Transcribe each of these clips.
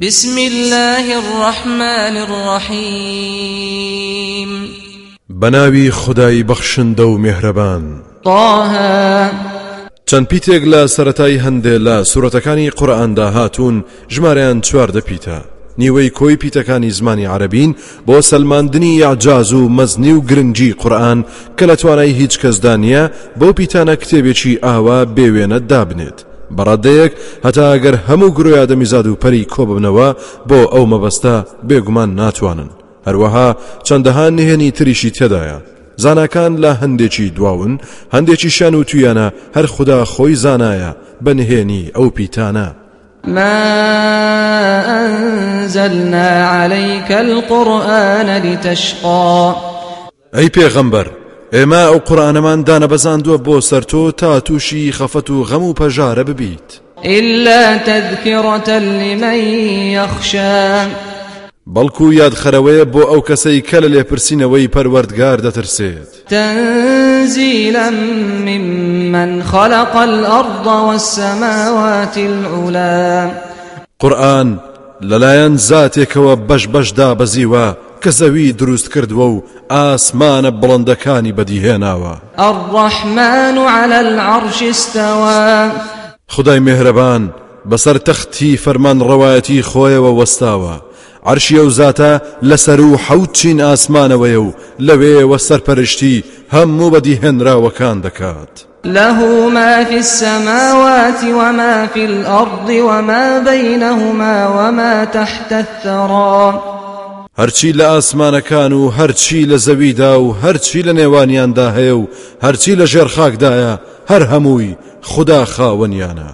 بسم الله الرحمن الرحيم. بناوي خداي بخشن دو مهربان. طه. چەند پیتێک لە سەتای هەندێ لە سوورەتەکانی قورئاندا هاتوون ژمارەیان چواردە پیتە. نیوەی کۆی پیتەکانی زمانی عربین بۆ سەلماندنی یاجاز و مەزنی و گرنگی قورآن کە لە توانای هیچ کەسدا نییە بۆ پیتانە کتێبێکی ئاوا بێوێنە دابنێت. بەڕادەیەک هەتا ئەگەر هەموو گرۆیا دەمیزاد و پەری کۆ ببنەوە بۆ ئەو مەبەستا بێگومان ناتوانن. هەروەها چەندەها نهێنی تریشی تێدایە. زانکان لە هەندێکی دواون هەندێکی شان و تویانە هەر خوددا خۆی زانایە بەنهێنی ئەو پیتانە. ما أنزلنا عليك القرآن لتشقى ئەی پێغەمبەر ئێمە ئەو قورآنەمان دانە بەزاندووە بۆ سەرتۆ تا تووشی خەفەت و غەم و پەژارە ببیت إلا تذكرة لمن يخشى. بەڵکو یادخەرەوەیە بۆ ئەو کەسەی کە لە لێپرسینەوەی پەروەردگار دەترسێت تنزيلا ممن خلق الأرض والسماوات العلا قورآن لەلایەن زاتێکەوە بەش بەشدا بەزیوە کە زەوی دروست کردووە و ئاسمانە بڵندەکانی بەدیهێناوە. الرحمن على العرش استوى. خدای مهرەبان بەسەر تەختی فەرمان ڕەوایەتی خۆیەوە وەستاوە. عرشی ئەو زاتە لەسەر و حەوت چین ئاسمانەوەیە و لەوێوە سەرپەرشتی هەموو بەدیهێنراوەکان دەکات. له ما في السماوات وما في الأرض وما بينهما وما تحت الثرى. هەرچی لە ئاسمانەکان و هەرچی لە زەویدا و هەرچی لە نێوانیاندا هەیە و هەرچی لە ژێر خاکدایە هەر هەمووی خدا خاوەنیانە.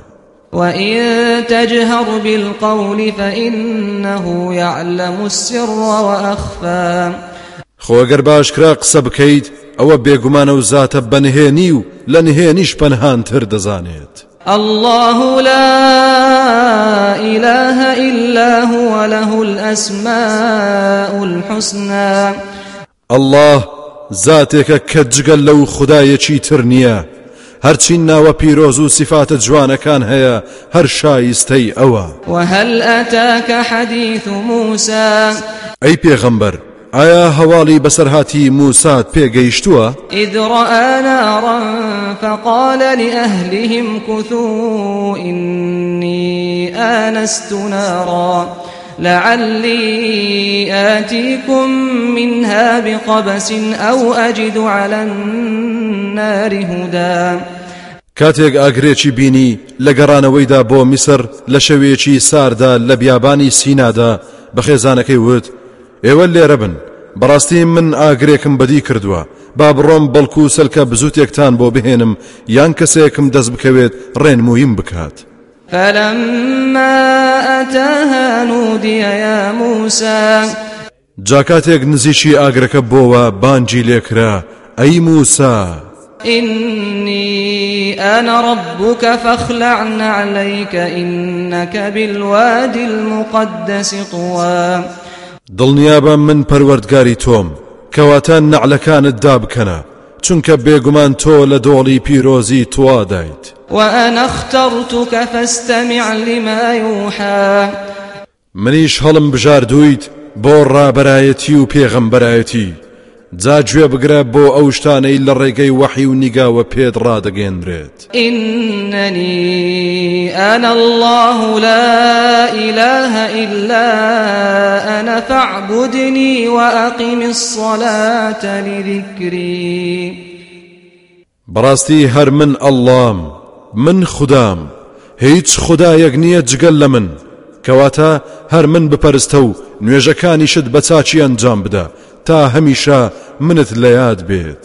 وإن تجهر بالقول فإنه يعلم السر وأخفى. خۆگەر باشکرا قسە بکەیت ئەوە بێگومانە و زاتە بەنهێنی و لە نهێنیش پەنهانتر دەزانێت. الله لا إله إلا هو له الأسماء الحسنى. الله زاتێکە کە جگەل لەو خدایەکی تر نییە هەرچی ناوە پیرۆز و سیفاتە جوانەکان هەیە هەر شایستەی ئەوە وهل أتاك حديث موسى؟ ئەی پێغەمبەر ئایا هەواڵی بەسەرهاتی موسات پێگەیشتووە؟ إذ رأى نارا فقال لأهلهم كثوا إني آنست نارا لعلي آتيكم منها بقبس أو أجد على النار هدى. کاتێک ئاگرێکی بینی لە گەڕانەوەیدا بۆ میسر لە شەوەیەکی ساردا لە بیابانی سینادا بە خێزانەکەی وت ئێوە لێرە بن. بەڕاستی من ئاگرێکم بەدی کردووە. با بڕۆم بەڵکو و سەلکە بزوتێکتان بۆ بهێنم. یان کەسێکم دەست بکەوێت ڕێنمویم بکات. فلما أتاها نودي يا موسى. جاکاتێک نزیکی ئاگرەکە بۆوە بانجی لێکرا. ئەی موسا إني أنا ربك فاخلع عليك إنك بالوادي المقدس طوى. دڵنیابە من پەروەردگاری تۆم کەواتە نەعلەکانت دابکەنە چونکە بێگومان تۆ لە دۆڵی پیرۆزی فاستمع لما يوحى. منیش هەڵم بژاردوویت بۆ ڕابەرایەتی و پێغەمبەرایەتی. جا گوێ بگرە بۆ ئەو شتانەی لە ڕێگەی وەحی و نیگاوە پێت ڕادەگەێنرێت إنني أنا الله لا إله إلا أنا فاعبدني وأقم الصلاة لذكري. بەڕاستی هەر من ئەڵام من خوددام هیچ خدایەک نییە جگەل لە من. کەواتە هەر من بپەرستە و نوێژەکانیشت بە چاچی ئەنجام بدە. تا هەمیشە منت لە یاد بێت.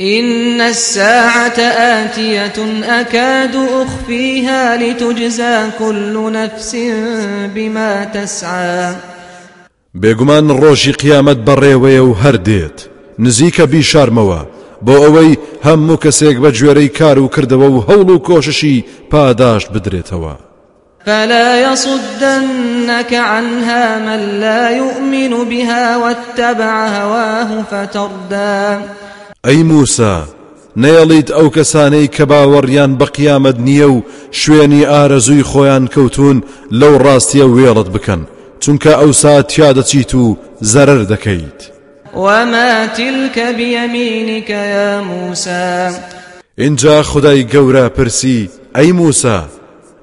إن الساعة آتية أكاد أخفيها لتجزى كل نفس بما تسعى. بێگومان ڕۆژی قیامەت بەڕێوەیە و هەر دێت. نزیکە بیشارمەوە. بۆ ئەوەی هەموو کەسێک بە گوێرەی کار و کردەوە و هەوڵ و کۆششی پاداشت بدرێتەوە. فلا يصدنك عنها من لا يؤمن بها واتبع هواه فتردى. ئەی موسا نەیەڵیت ئەو کەسانەی کە باوەڕیان بە قیامەت نییە و شوێنی ئارەزووی خۆیان کەوتون لەو ڕاستیە وێڵت بکەن چونکە دەچیت و زەرەر دەکەیت وما تلك بيمينك يا موسى. اینجا خدای گەورە پرسی ئەی موسا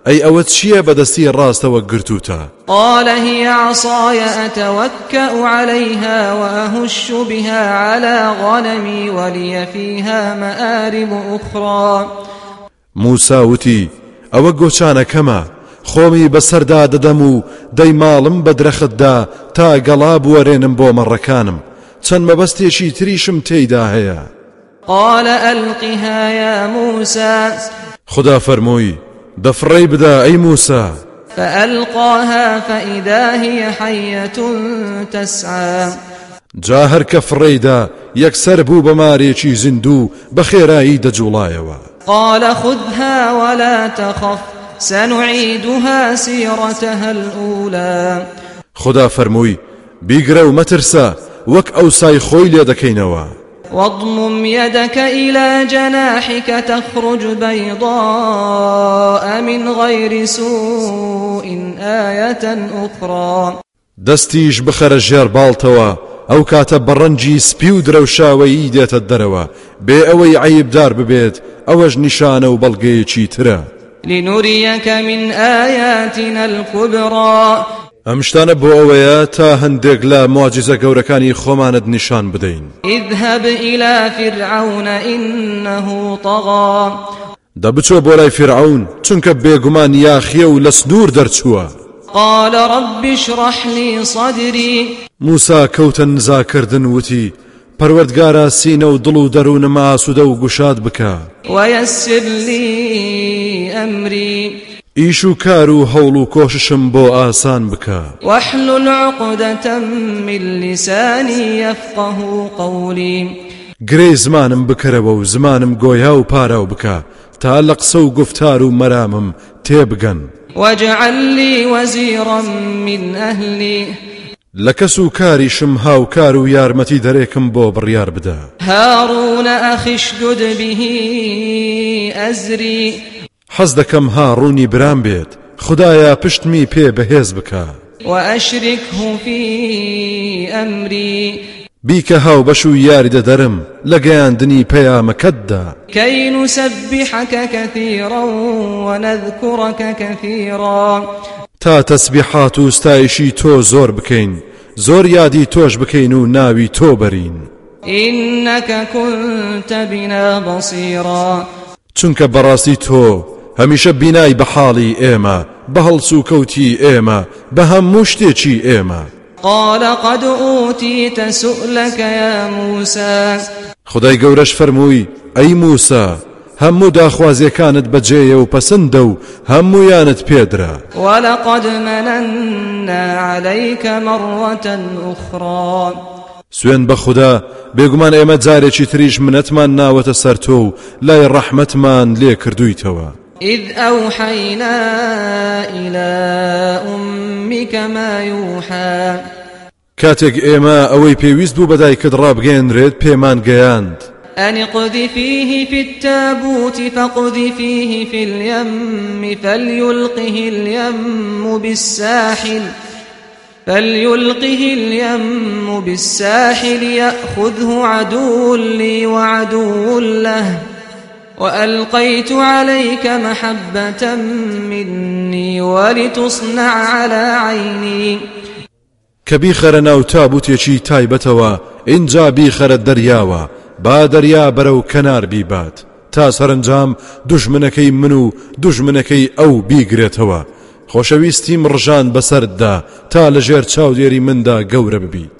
ئەی ئەوە چییە بەدەستی ڕاستەوە گرتوتە قال هي عصاي أتوكأ عليها وأهش بها على غنمي ولي فيها مآرب أخرى. موسا وتی ئەوە گۆچانەکەمە خۆمی بەسەردا دەدەم و دەی ماڵم بە درەختدا تا گەڵا بوەرێنم بۆ مەڕەکانم چەند مەبەستێکی تریشم تێیدا هەیە قال ألقها يا موسى. خدا فەرمووی دەفڕێی بدا ئەی موسا فألقاها فإذا هي حية تسعى. جا هەر کە فڕێیدا یەکسەر بوو بە مارێکی زیندوو بە خێرایی دەجوڵایەوە قال خذها ولا تخف سنعيدها سيرتها الأولى. خدا فەرمووی بیگرە و مەترسە وەک ئەو سای خۆی لێ دەکەینەوە واضمم يدك إلى جناحك تخرج بيضاء من غير سوء آية أخرى. دەستیش بخەرە ژێر باڵتەوە ئەو کاتە بەڕەنجی سپی و درەوشاوەیی دێتە دەرەوە. بێ ئەوەی عیبدار ببێت ئەوەش نیشانە و بەڵگەیەکی ترە. لنريك من آياتنا الكبرى. ئەم شتانە بۆ ئەوەیە تا هەندێک لە مواجزە گەورەکانی خۆمانت نیشان بدەین. اذهب إلى فرعون إنه طغى. دەبچۆ بۆ لای فرعون چونکە بێگومان یاخیە و لە سنوور دەرچووە. قال رب اشرح لي صدري. موسا کەوتە نزاکردن وتی پەروەردگارە سینە و دڵ و دەروونم ئاسوودە و گوشاد بکە. ويسر لي أمري. ئیش و کار و هەوڵ و کۆششم بۆ ئاسان بکە واحلل عقدة من لساني يفقه قولي. گرێ زمانم بکەرەوە و زمانم گۆیا و پاراو بکە تا لە قسە و گفتار و مەرامم تێبگەن واجعل لي وزيرا من أهلي. لە کەس و کاریشم هاوکار و یارمەتی دەرێکم بۆ بڕیار بدە هارون أخي اشدد به أزري. حەز دەکەم هاڕوونی برام بێت خدایە پشتمی پێ بەهێز بکە. وأشركه في أمري. بیکە هاو بەش و یاری دەدەرم لە گەیاندنی پەیامەکەتدا. كي نسبحك كثيرا ونذكرك كثيرا. تا تەسبیحات و ستایشی تۆ زۆر بکەین زۆر یادی تۆش بکەین و ناوی تۆ بەرین. إنك كنت بنا بصيرا. چونکە بەڕاستی تۆ هەمیشە بینای بە حاڵی ئێمە بە هەڵس و کەوتی ئێمە بە هەموو شتێکی ئێمە. قال قد أوتيت سؤلك يا موسى. خدای گەورەش فەرمووی ئەی موسا هەموو داخوازیەکانت بەجێیە و پەسەندە و هەموویانت پێدرا ولقد مننا عليك مرة أخرى. سوێن بە خوددا بێگومان ئێمە جارێکی تریش منەتمان ناوەتە سەر تۆ و لای ڕەحمەتمان لێ کردویتەوە. إذ أوحينا إلى أمك ما يوحى. کاتێک ئێمە ئەوەی پێویست بوو بەدایکت ڕابگەێنرێت پێمان گەیاند أن اقذفيه في التابوت فاقذفيه في اليم فليلقه اليم بالساحل فليلقه اليم بالساحل يأخذه عدو لي وعدو له. وألقيت عليك محبة مني ولتصنع على عيني. کە بیخەرە ناو تابوتێکی تایبەتەوە اینجا بیخەرە دەریاوە با دەریا بەرەو کەنار بیبات. تا سەرنجام دوژمنەکەی من و دوژمنەکەی ئەو بیگرێتەوە. خۆشەویستیم ڕژان بەسەردا تا لە ژێر چاودێری مندا گەورە ببیت.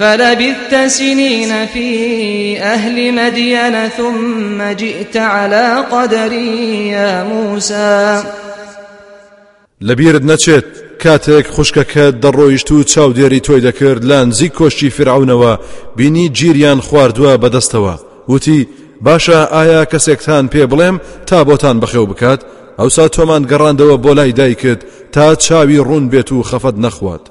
فلبثت سنين في أهل مدين ثم جئت على قدر يا موسى. لەبیرت نەچێت کاتێک خوشکەکە دەڕۆیشت و چاودێری تۆی دەکرد لە نزیک کۆشتی فرعونەوە بینی گیریان خواردووە بەدەستەوە. وتی باشە ئایا کەسێکتان پێ بڵێم تا بۆتان بەخێو بکات؟ ئەوسا تۆمان گەڕاندەوە بۆ لای دایکت تا چاوی ڕوون بێت و خەفەت نەخوات.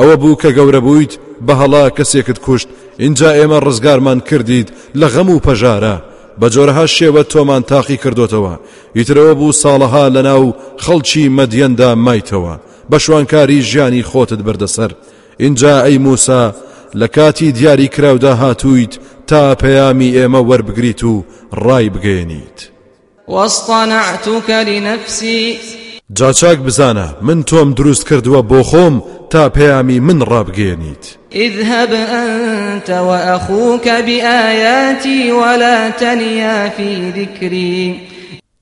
ئەوە بوو کە گەورە بوویت بە هەڵا کەسێکت کوشت. اینجا ئێمە ڕزگارمان کردید لە غەم و پەژارە. بە جۆرەها شێوە تۆمان تاقی کردوتەوە. ئیترەوە بوو ساڵەها لە ناو خەڵکی مەدیەندا مایتەوە. بە شوانکاری ژیانی خۆتت بردەسەر اینجا ئەی موسا لە کاتی دیاری کراودا هاتوویت تا پەیامی ئێمە وەربگریت و ڕای بگەێنیت وەستانعتوکە لنفسی جاچاک بزانە من تۆم دروست کردووە بۆ خۆم تا پەیامی من ڕابگەێنیت. اذهب أنت وأخوك بآياتي ولا تنيا في ذكري.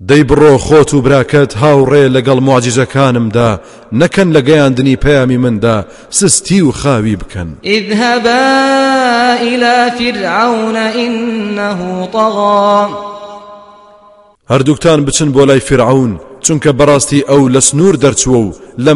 دەی بڕۆ خۆت و براکەت هاوڕێ لەگەڵ معجزەکانمدا نەکەن لە گەیاندنی پەیامی مندا سستی و خاوی بکەن. اذهبا إلى فرعون إنه طغى. هەردووکتان بچن بۆ لای فرعون. چونکە بەڕاستی ئەو لە سنوور دەرچووە و لە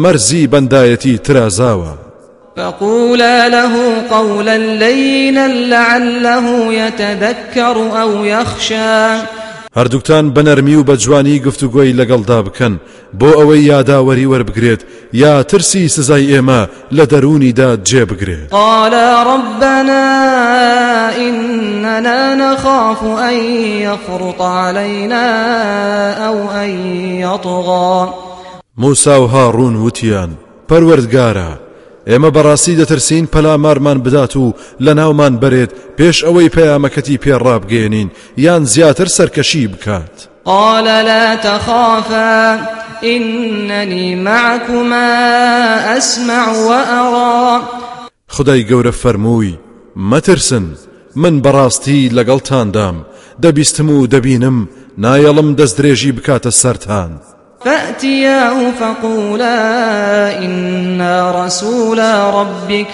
فقولا له قولا لينا لعله يتذكر أو يخشى. هەردووکتان بەنەرمی و بە جوانی گفتوگۆی لەگەڵدا بکەن. بۆ ئەوەی یاداوەری وەربگرێت یا ترسی سزای ئێمە لە دەرونیدا جێبگرێت. قال ربنا إننا نخاف أن يفرط علينا أو أن يطغى. موسى و هاڕون وتیان پەروەردگارە ئێمە بەڕاستی دەترسین پەلامارمان بدات و لە ناومان بەرێت پێش ئەوەی پەیامەکەتی پێڕابگەێنین یان زیاتر سەرکەشی بکات. قال لا تخافا إنني معكما أسمع وأرى. خدای گەورە فەرمووی مەترسن من بەڕاستی لەگەڵتاندام دەبیستم و دەبینم نایەڵم دەست درێژی بکاتە سەران فأتياه فقولا إنا رسولا ربك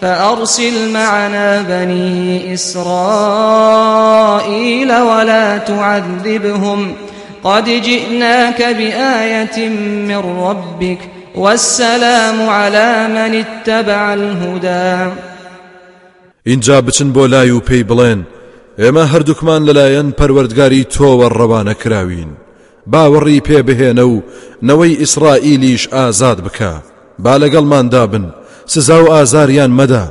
فأرسل معنا بني إسرائيل ولا تعذبهم. قد جئناك بآية من ربك والسلام على من اتبع الهدى. اینجا بچن بۆ لای و پێی بڵێن ئێمە هەردووکمان لەلایەن پەروەردگاری تۆوە ڕەوانە باوەڕی پێ بهێنە و نەوەی ئیسرائیلیش ئازاد بکە. با لەگەڵماندا بن سزا و ئازاریان مەدا.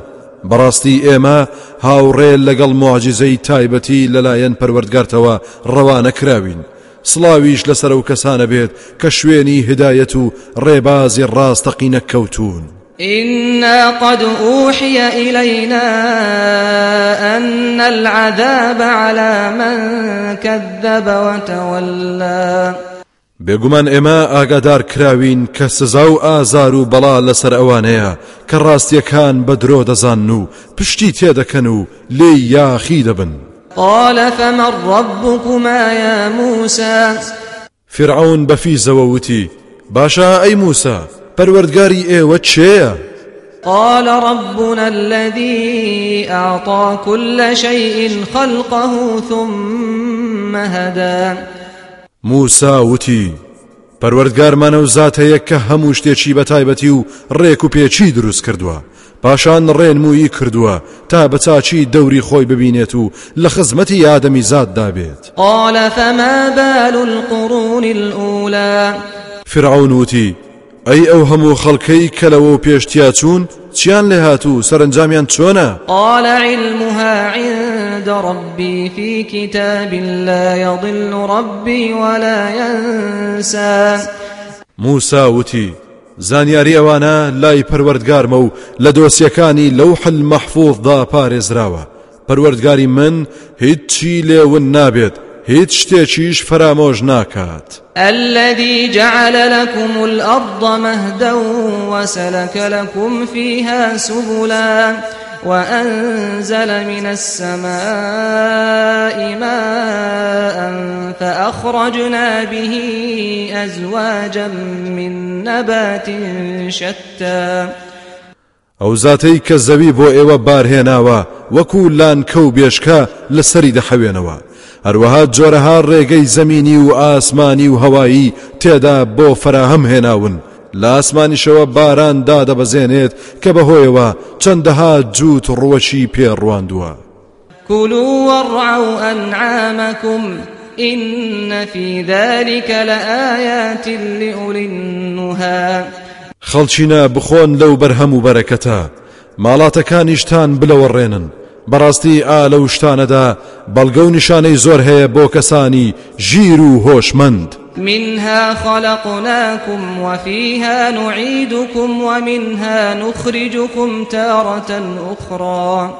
بەڕاستی ئێمە هاوڕێ لەگەڵ معجززەی تایبەتی لەلایەن پەروەردگارتەوە ڕەوانە کراوین. سڵاویش لەسەر و کەسانە بێت کە شوێنی هدایەت و ڕێبازی ڕاستەقینە کەوتون إنا قد أوحي إلينا أن العذاب على من كذب وتولى. بێگومان ئێمە ئاگادار کراوین کە سزا و ئازار و بەڵا لەسەر ئەوانەیە کە ڕاستیەکان بە درۆ دەزان و پشتی تێدەکەن و لێی یاخی دەبن. قال فمن ربكما يا موسى؟ فرعون بەفیزەوە وتی باشە ئەی موسا؟ پەروەردگاری ئێوە چێە؟ قال ربنا الذي أعطى كل شيء خلقه ثم هدى. موسى وتی پەروەردگارمانە و زاتەیە کە هەموو شتێکی بە تایبەتی و ڕێک و پێچی دروست کردووە. پاشان ڕێنمویی کردووە تا بەچچی دەوری خۆی ببینێت و لە خزمەتی یادەمی زاد دابێت. قال فما بال القرون الأولى؟ فرعون وتی ئەی ئەو هەموو خەڵکەی کە لەوە پێشتیا چوون چیان لێ هاتوو سەرنجامیان چۆنە قال علمها عند ربي في كتاب لا يضل ربي ولا ينسى. موسى وتی زانیاری ئەوانە لای پەروەردگارمە و لە دۆسیەکانی لەو حل مەحفوظدا پارێزراوە پەروەردگاری من هیچی لێون نابێت هیچ شتێکیش فرامۆژ ناکات. الذي جعل لكم الأرض مهدا وسلك لكم فيها سبلا وأنزل من السماء ماء فأخرجنا به أزواجا من نبات شتى. ئەو زاتەی کە زەوی بۆ ئێوە بارهێناوە وەکو لأن کەو بێشکە لەسەری دەحەوێنەوە. هەروەها جۆرەها ڕێگەی زەمینی و ئاسمانی و هەوایی تێدا بۆ فراهەم هێناون. لە ئاسمانیشەوە باران دادەبەزێنێت کە بەهۆیەوە چەندەها جووت ڕوەشی پێڕواندووە. كلوا وارعوا أنعامكم إن في ذلك لآيات لأولي النهى. خەڵچینە بخۆن لەو بەرهەم و بەرەکەتە. ماڵاتەکانیشتان بلەوەڕێنن. بەڕاستی ئا لەو شتانەدا بەڵگە و نیشانەی زۆر هەیە بۆ کەسانی ژیر و هۆشمەند. منها خلقناكم وفيها نعيدكم ومنها نخرجكم تارة أخرى.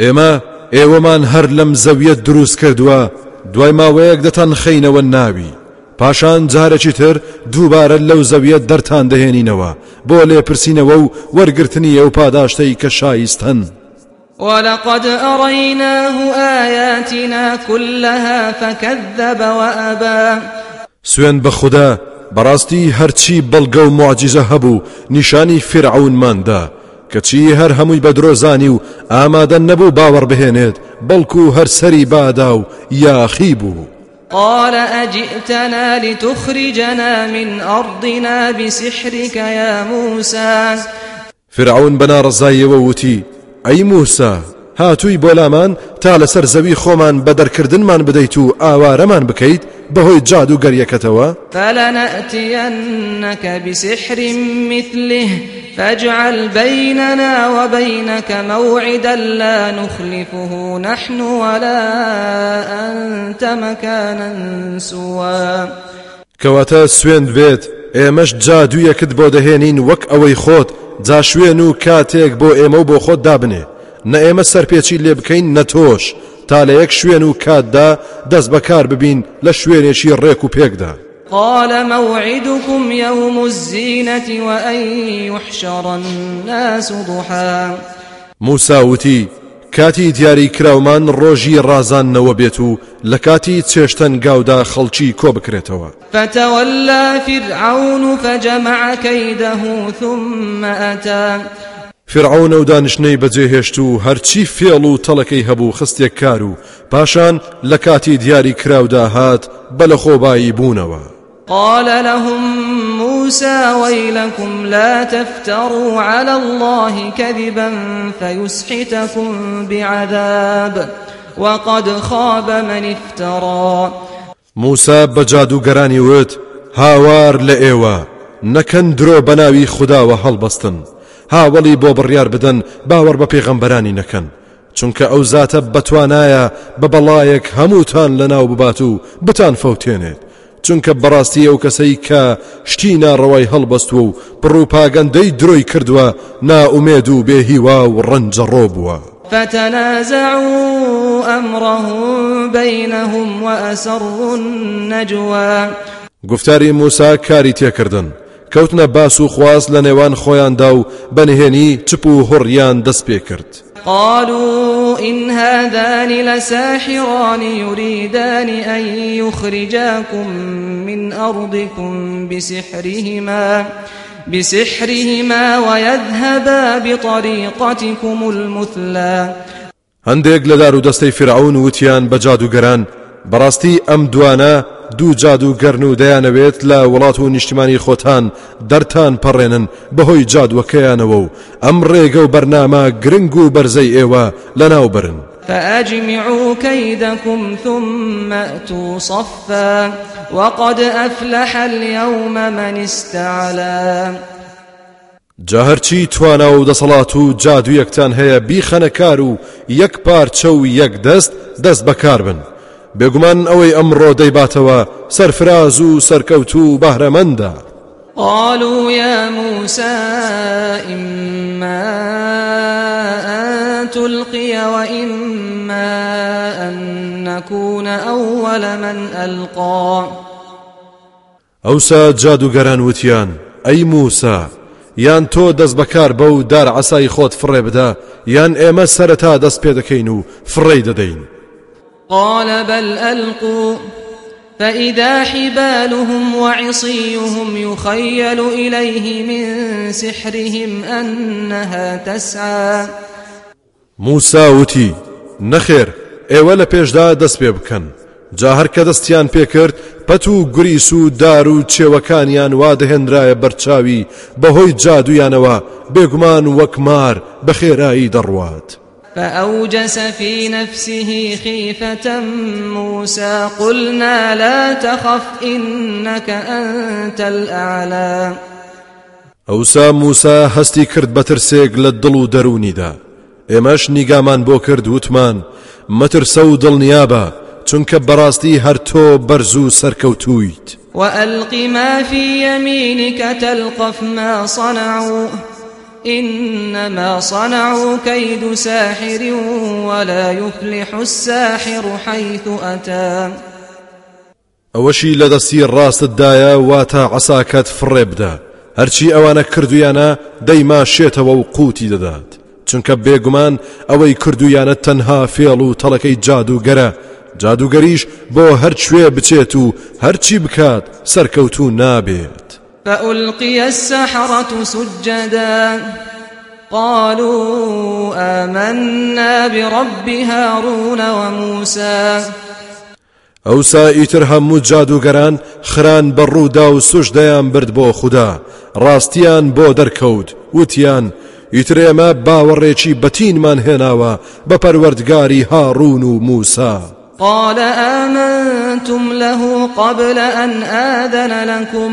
ئێمە ئێوەمان هەر لەم زەویەت دروست کردووە دوای ماوەیەک دەتان خەینەوە ناوی. پاشان جارێکی تر دووبارە لەو زەویەت دەرتان دەهێنینەوە بۆ لێپرسینەوە و وەرگرتنی ئەو پاداشتەی کە شایستن. ولقد أريناه آياتنا كلها فكذب وأبى سوێن بە خوددا بەڕاستی هەرچی بەڵگە و معجززە هەبوو نیشانی فرعونماندا کەچی هەر هەمووی بە درۆزانی و ئامادە نەبوو باوەڕ بهێنێت بەڵکو بادا و یاخی بوو. قال أجئتنا لتخرجنا من أرضنا بسحرك يا موسى فرعون بنا رزايوە وتی ئەی موسا هاتووی بۆ لامان تا لەسەر زەوی خۆمان بە دەرکردنمان بدەیت و ئاوارەمان بکەیت بەهۆی جاد و گەریەکەتەوە بسحر مثله فاجعل بيننا وبينك موعدا لا نخلفه نحن ولا أنت مكانا سوا کەواتە سوێند بێت ئێمەش جادوویەکت بۆ دەهێنین وەک ئەوەی خۆت جا شوێن و کاتێک بۆ ئێمە و بۆ خۆت دابنێ. نە ئێمە سەرپێچی لێ بکەین نەتۆش تا لە یەک شوێن و کاتدا دەست بەکار ببین لە شوێنێکی ڕێک و پێکدا. قال موعدكم يوم الزينة وأن يحشر الناس ضحى. موسى وتی کاتی دیاری کراومان ڕۆژی ڕازانەوە بێت و لە کاتی چێشتن گاودا خەڵکی کۆ بکرێتەوە. فتولى فرعون فجمع كيده ثم أتى فرعون و دانشنەی بەجێهێشت و هەرچی فێڵ و تەڵەکەی هەبوو خستێک کار و پاشان لە کاتی دیاری کراودا هات بە لە خۆبایی بوونەوە. قال لهم موسى ويلكم لا تفتروا على الله كذبا فيسحتكم بعذاب وقد خاب من افترى. موسى بجادو گەرانی وت هاوار لە ئێوە. نەکەن درۆ بەناوی خودداوە هەڵبەستن. هاوڵی بۆ بڕیار بدەن باوەڕ بە پێغەمبەرانی نەکەن. چونکە ئەو زاتە بەتوانایە بە بەڵایەک هەمووتان بتان فەوتێنێت. چونکە بەڕاستی ئەو کەسەی کە شتی ناڕەوای هەڵبەستوە و پڕووپاگەندەی درۆی کردووە ناومێد و بێهیوا و ڕەنجەڕۆ بووە فتنازعوا أمرهم بينهم وأسروا النجوى. گفتاری موسا کاری تێکردن. کەوتنە باس و خواست لە نێوان خۆیاندا و بەنهێنی چپ و هڕیان دەست پێ کرد. قالوا إن هذان لساحران يريدان أن يخرجاكم من أرضكم بسحرهما بسحرهما ويذهبا بطريقتكم المثلى. هەندێک لە دار و دەستەی فرعون وتیان بە جادوگەران بەڕاستی ئەم دوانە دوو جادو گەرن و دەیانەوێت لە وڵات و نیشتمانی خۆتان دەرتان پەڕێنن بەهۆی جادوەکەیانەوە و ئەم ڕێگە و بەرنامە گرنگ و بەرزەی ئێوە لەناو برن فأجمعوا كيدكم ثم أتوا صفا وقد أفلح اليوم من استعلا جاهرچی توانا و دەسەڵات و جادوویەکتان هەیە بیخەنە کار و یەک پارچە و یەک دەست دەست بەکار بن. بێگومان ئەوەی ئەمڕۆ دەیباتەوە سەرفراز و سەرکەوت و بەهرەمەندە قالوا يا موسى إما أن تلقي وإما أن نكون أول من ألقى. ئەوسا جادوگەران وتیان ئەی موسا یان تۆ دەست بەکار بەو دار عسای خۆت فڕێ بدە یان ئێمە سەرەتا دەست پێ دەکەین و فڕێ دەدەین. قال بل ألقوا. فإذا حبالهم وعصيهم يخيل إليه من سحرهم أنها تسعى. موسى وتی نەخێر ئێوە لە پێشدا دەست پێ بکەن. جا هەر کە دەستیان پێکرد پەت و گریس و دار و چێوەکانیان وا دەهێنرایە بەرچاوی بەهۆی جادویانەوە. بێگومان وەکمار بە خێرایی دەڕوات. فأوجس في نفسه خيفة موسى قلنا لا تخف إنك أنت الأعلى. ئەوسا موسا هەستی کرد بەترسێک لە دڵ و دەرونیدا ئێمەش نیگامان بۆ کرد وتمان. مەترسە و دڵنیابە چونکە بەڕاستی هەر تۆ بەرز و سەرکەوتویت. في يمينك تلقف ما صنعوا. إنما صنعوا كيد ساحر ولا يفلح الساحر حيث أتى. ئەوەشی لە دەستی ڕاستتدایە واتە عساکەت فڕێ بدە هەرچی ئەوانە کردویانە دەیما شێتەوە و قوتی دەدات چونکە بێگومان ئەوەی کردویانە تەنها فێڵ و تەڵەکەی جادوگەرە جادوگەریش بۆ کوێ بچێت و هەرچی بکات سەرکەوتو نابێت فألقي السحرة سجدا. قالوا آمنا برب هارون وموسى. ئەوسا ئیتر هەموو جادوگەران خران بەڕوودا و سوشدەیان برد بۆ خوددا ڕاستیان بۆ دەرکەوت وتیان ئیتر ئێمە باوەڕێکی بەتینمان هێناوە بە پەروەردگاری هاڕون و موسا قال آمنتم له قبل أن آذن لكم.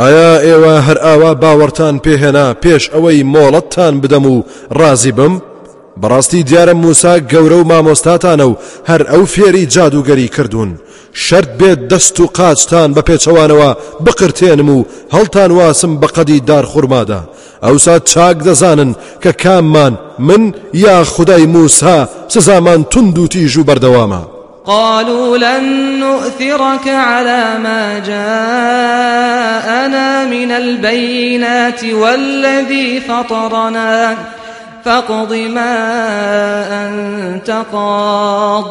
ئایا ئێوە هەر ئاوا باوەڕتان پێهێنا پێش ئەوەی مۆڵەتتان بدەم و ڕازی بم؟ بەڕاستی دیارە موسا گەورە و مامۆستاتانە و هەر ئەو فێری جادوگەری کردوون. شرت بێت دەست و قاچتان بە پێچەوانەوە بقرتێنم و هەڵتان واسم بە قەدی دارخورمادا. ئەوسا چاک دەزانن کە کاممان من یا خدای موسا سزامان تونند و تیژ و بەردەوامە قالوا لن نؤثرك على ما جاءنا من البينات والذي فطرنا. فاقض ما أنت قاض.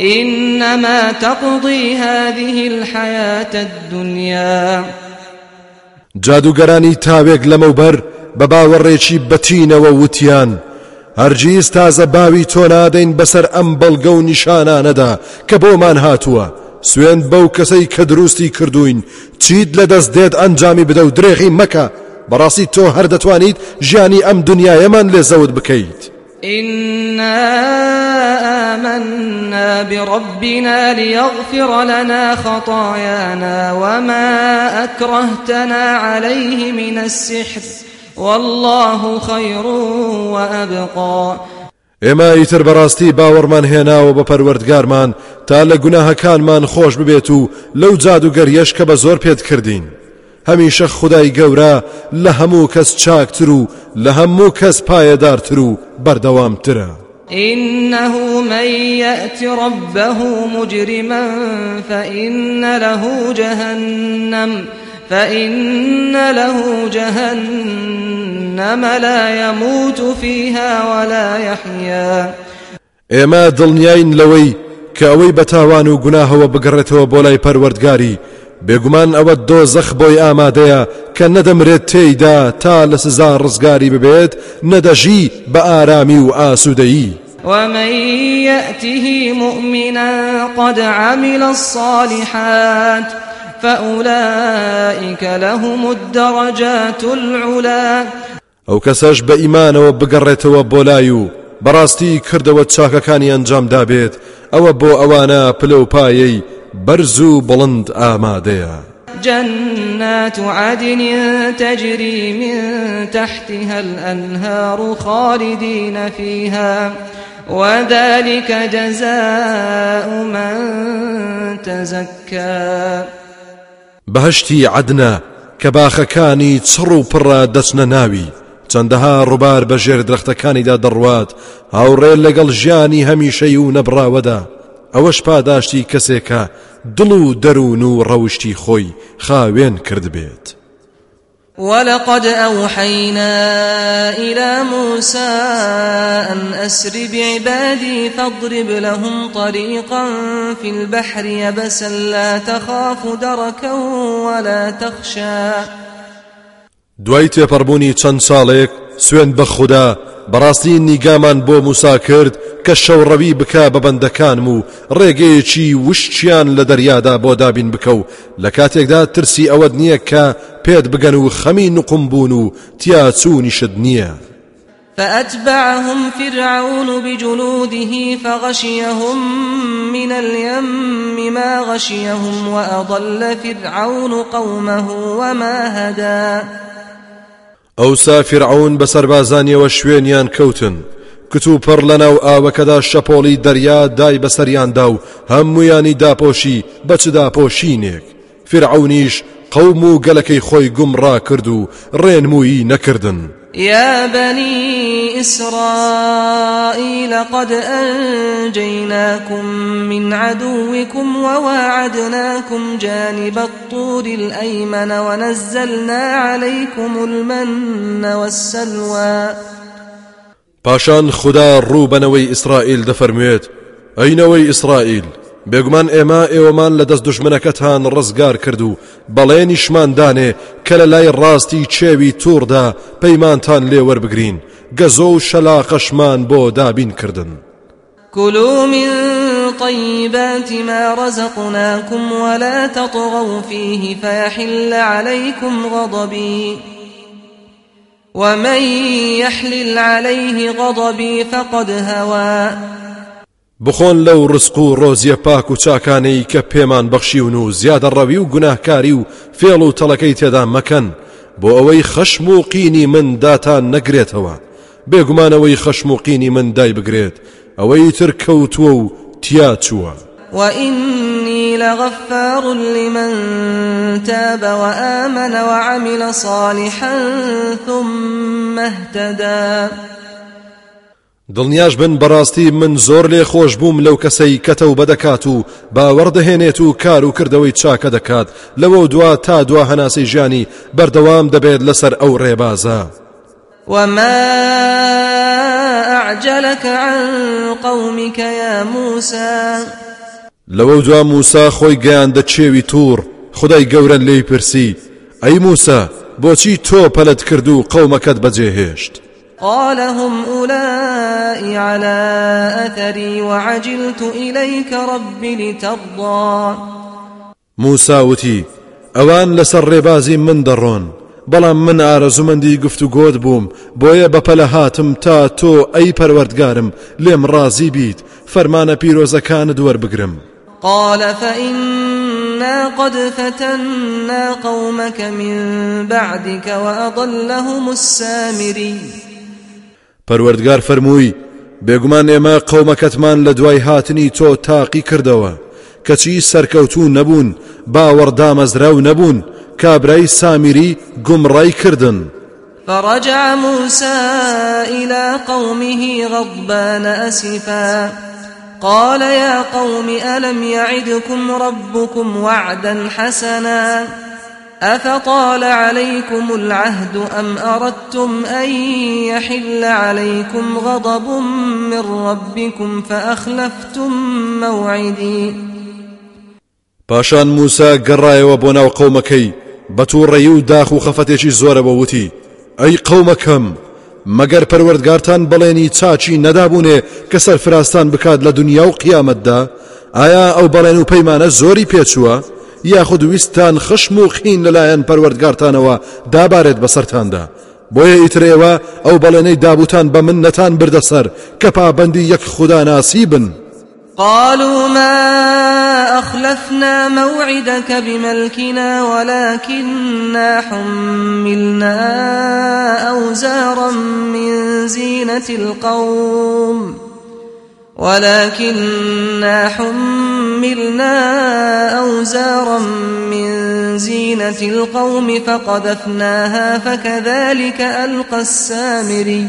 إنما تقضي هذه الحياة الدنيا. جادوگەرانی تاوێک لەمەوبەر بە باوەڕێکی بەتینەوە وتیان. هەرگیز تازە باوی تۆ نادەین بەسەر ئەم بەڵگە و نیشانانەدا کە بۆمان هاتووە. سوێن بەو کەسەی کە دروستی کردوین چیت لە دەست دێت ئەنجامی بدە و درێغی مەکە. بەڕاستی تۆ هەر دەتوانیت ژیانی ئەم دنیاەمان لێ زەوت بکەیت. إنا آمنا بربنا ليغفر لنا خطايانا وما أكرهتنا عليه من السحر. والله خير وأبقى. ئێمە ئیتر بەڕاستی باوەڕمان هێناوە بە پەروەردگارمان تا لە گوناهەکانمان خۆش ببێت و لەو جادوگەریەش کە بە زۆر پێت کردین. هەمیشە خدای گەورە لە هەموو کەس چاکتر و لە هەموو کەس پایەدارتر و بەردەوامترە إنه من يأت ربه مجرما فإن له جهنم. فإن له جهنم لا يموت فيها ولا يحيا. ئێمە دڵنیاین لەوەی کە ئەوەی بەتاوان و گوناهەوە بگەڕێتەوە بۆ لای پەروەردگاری بێگومان ئەوە دۆزەخ بۆی ئامادەیە کە نەدەمرێت تێیدا تا لە سزا ڕزگاری ببێت نەدەژی بە ئارامی و ئاسوودەیی ومن يأته مؤمنا قد عمل الصالحات فأولئك لهم الدرجات العلا. ئەو کەسەش بە ئیمانەوە بگەڕێتەوە بۆ لای و بەڕاستی کردەوە چاکەکانی ئەنجام دابێت ئەوە بۆ ئەوانە پلە و پایەی بەرز و بڵند ئامادەیە جنات عدن تجري من تحتها الأنهار خالدين فيها وذلك جزاء من تزكى. بەهشتی عدنە کە باخەکانی چڕ و پڕە دەچنە ناوی چەندەها ڕووبار بە ژێر درەختەکانیدا دەڕوات هاوڕێ لەگەڵ ژیانی هەمیشەی و نەبراوەدا ئەوەش پاداشتی کەسێکە دڵ و دەروون و ڕەوشی خۆی خاوێن کرد بێت. ولقد أوحينا إلى موسى أن أسر بعبادي فاضرب لهم طريقا في البحر يبسا لا تخاف دركا ولا تخشى. دوای تێپەڕبوونی چەند ساڵێک سوێن بە خوددا بەڕاستی نیگامان بۆ موسا کرد کە شەوڕەوی بکە بە بەندەکانم و ڕێگەیەکی وشتیان لە دەریادا بۆ دابین بکە و لە کاتێکدا ترسی ئەوەت نییە کە نقم بوون و تیا چوونیشت فأتبعهم فرعون بجنوده فغشيهم من اليم ما غشيهم وأضل فرعون قومه وما هدى. ئەوسا فرعون بەسەربازانیەوە شوێنیان کەوتن. کت و پڕ لەناو ئاوەکەدا شەپۆڵی دەریا دای بەسەریاندا و هەمویانی داپۆشی بەچداپۆشینێک فرعونیش قەوم و گەلەکەی خۆی گومڕا کرد و ڕێنمویی نەکردن. يا بني إسرائيل قد أنجيناكم من عدوكم وواعدناكم جانب الطور الأيمن ونزلنا عليكم المن والسلوى. پاشان خدا ڕوو بنەوەی ئیسرائیل دەفەرموێت ئەینەوەی ئیسرائیل بێگومان ئێمە ئێوەمان لە دەست دژمنەکەتان ڕزگار کرد و بەڵێنیشماندانێ کە لە لای ڕاستی چێوی تووردا پەیمانتان لێوەربگرین گەزۆ و شەلاقەشمان بۆ دابین کردن كلوا من طيبات ما رزقناكم ولا تطغوا فيه فيحل عليكم غضبي. ومن يحلل عليه غضبي فقد هوى. بخۆن لەو ڕسق و ڕۆزیە پاک و چاکانەی کە پێمان بەخشیون و زیادە ڕەوی و گوناهکاری و فێڵ و تەڵەکەی تێدا مەکەن. بۆ ئەوەی خەشم و قینی من داتان نەگرێتەوە. بێگومانەوەی خەشم و قینی من دای بگرێت. ئەوەی تر کەوتووە و تیا چووە. وإني لغفار لمن تاب وآمن وعمل صالحا ثم اهتدى دڵنیاش بن بەڕاستی من زۆر لێ خۆش بووم لەو کەسەی کەتەو بەدەکات و باوەڕدەهێنێت و کار و کردەوەی چاکە دەکات. لەوە دوا تا دوا هەناسەی ژیانی بەردەوام دەبێت لەسەر ئەو ڕێبازە. وما أعجلك عن قومك يا موسى؟ لەوە دوا موسا خۆی گەیاندە چێوی توور خدای گەورە لێی پرسی. ئەی موسا بۆچی تۆ پەلت کرد و قەومەکەت بەجێهێشت؟ قال هم أولئي على أثري وعجلت إليك رب لترضى. موسى وتی ئەوان لەسەر ڕێبازی من دەڕۆن بەڵام من ئارەزومەندی گفت و گۆت بووم بۆیە بەپەلە هاتم تا تۆ ئەی پەروەردگارم لێم ڕازی بیت فەرمانە پیرۆزەکانت وەربگرم قال فإنا قد فتنا قومك من بعدك وأضلهم السامري. پەروەردگار فەرمووی بێگومان ئێمە قەومەکەتمان لە دوای هاتنی تۆ تاقی کردەوە. کەچی سەرکەوتو نەبوون باوەڕدامەزراو نەبوون کابرای سامیری گومڕای کردن. فرجع موسى إلى قومه غضبان أسفا. قال يا قوم ألم يعدكم ربكم وعدا حسنا؟ أفطال عليكم العهد أم أردتم أن يحل عليكم غضب من ربكم فأخلفتم موعدي؟ پاشان موسا گەڕایەوە بۆ ناو قەومەکەی بە تووڕێی و داخ و خەفەتێکی زۆرە بە وتی ئەی قەومەکەم مەگەر پەروەردگارتان بەڵێنی چاچی نەدابوونێ کە سەرفراستان بکات لە دنیا و قیامەتدا ئایا ئەو بەڵێن و پەیمانە زۆری پێچووە یاخود ویستان خشم و خین لەلایەن پەروەردگارتانەوە دابارێت بەسەرتاندا بۆیە ئیترێەوە ئەو بەڵێنەی دابوتان بە من نەتان بردەسەر کە پابندی یەک خوددا ناسی بن قالوا ما أخلفنا موعدك بملكنا ولكننا حملنا أوزارا من زينة القوم. ولكننا حملنا أوزارا من زينة القوم فقذفناها فكذلك ألقى السامري.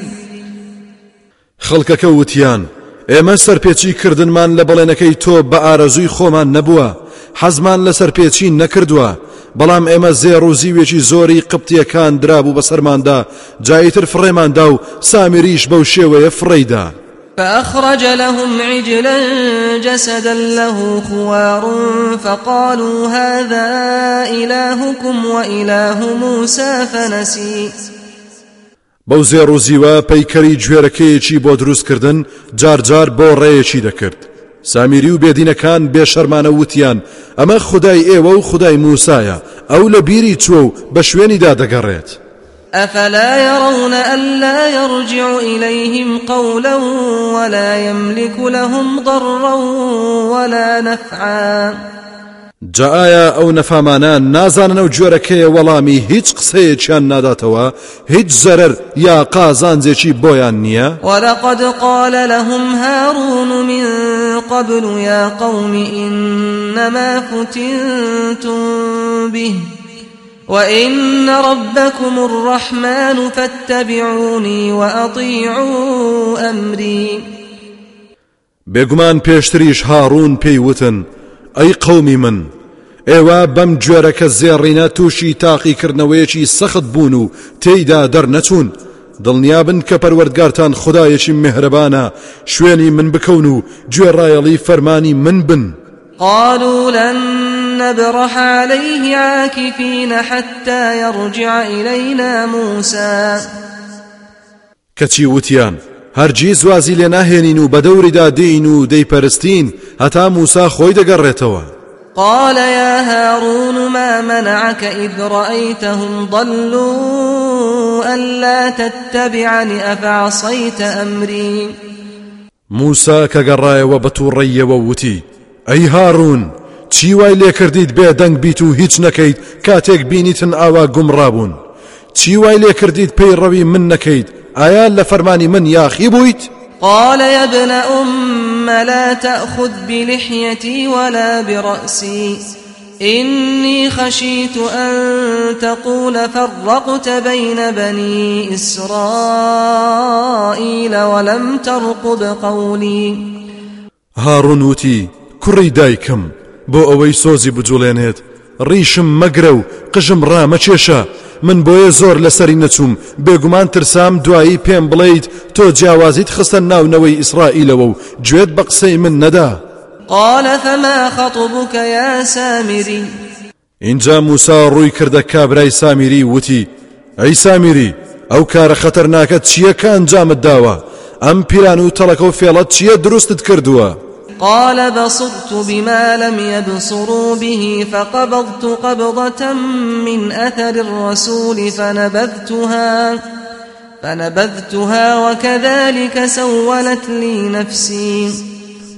خەڵکەکە وتیان ئێمە سەرپێچی کردنمان لە بەڵێنەکەی تۆ بە ئارەزووی خۆمان نەبووە حەزمان لە سەرپێچی نەکردووە بەڵام ئێمە زێڕوزیوێکی زۆری قبتیەکان درابوو بەسەرماندا جایتر فڕێماندا و سامیریش بەو شێوەیە فڕێیدا فأخرج لهم عجلا جسدا له خوار فقالوا هذا إلهكم وإله موسى فنسي. بەو زێڕ و زیوە پەیکەری گوێرەکەیەکی بۆ دروستکردن جارجار بۆ ڕێیەکی دەکرد. سامیری و بێدینەکان بێشەرمانە وتیان ئەمە خدای ئێوە و خدای موسایە ئەو لە بیری چوە و بە أفلا يرون ألا يرجع إليهم قولا ولا يملك لهم ضرا ولا نفعا. جا ئایا ئەو نەفامانان نازانن ئەو جۆرەکەیە وەڵامی هیچ قسەیەکیان ناداتەوە هیچ زەرەر یا قازانجێکی بۆیان نییە؟ ولقد قال لهم هارون من قبل يا قوم إنما فتنتم به وإن ربكم الرحمن فاتبعوني وأطيعوا أمري. بێگومان پێشتریش هاڕون پێیوتن ئەی قەومی من ئێوە بەم جۆرەکە زێڕینە تووشی تاقیکردنەوەیەکی سەخت بوون و تێیدا دەرنەچوون. دڵنیابن کە پەروەردگارتان خدایەکی مهرەبانە شوێنی من بکەون و گوێڕایەڵی فەرمانی من بن. قالوا لن نبرح عليه عاكفين حتى يرجع إلينا موسى. کەچی وتیان هەرگیز وازی لێ ناهێنین و بە دەوریدا دێین و دەیپەرستین هەتا موسا خۆی دەگەڕێتەوە. قال يا هارون ما منعك إذ رأيتهم ضلوا ألا تتبعني أفعصيت أمري؟ گەڕایەوە بە تووڕێیەوە وتی ئەی هاڕون چی وای لێ کردیت بێ دەنگ بیت و هیچ نەکەیت؟ کاتێک بینیتن ئاوا گومڕابوون. چی وای لێ کردیت پێی ڕەوی من نەکەیت؟ ئایا لە فەرمانی من یاخی بوویت؟ قال يا ابن أم لا تأخذ بلحيتي ولا برأسي. إني خشيت أن تقول فرقت بين بني إسرائيل ولم ترقب قولي. هارون وتی کوڕی دایکم بۆ ئەوەی سۆزی بجوڵێنێت. ڕیشم مەگرە و قژم ڕامەچێشە من بۆیە زۆر لەسەری نەچوم بێگومان ترسام دوایی پێم بڵیت تۆ جیاوازیت خستە ناونەوەی ئیسرائیلەوە و گوێت بە قسەی من نەدا. قال فما خطبك يا سامري؟ اینجا موسا ڕووی کردە کابرای سامیری وتی ئەی سامیری ئەو کارە خەتەرناکە چییە کە ئەنجامت داوە؟ ئەم پیران و تەڵەکە و فێڵەت چییە دروستت کردووە؟ قال بصرت بما لم يبصروا به فقبضت قبضة من أثر الرسول فنبذتها فنبذتها وكذلك سولت لي نفسي.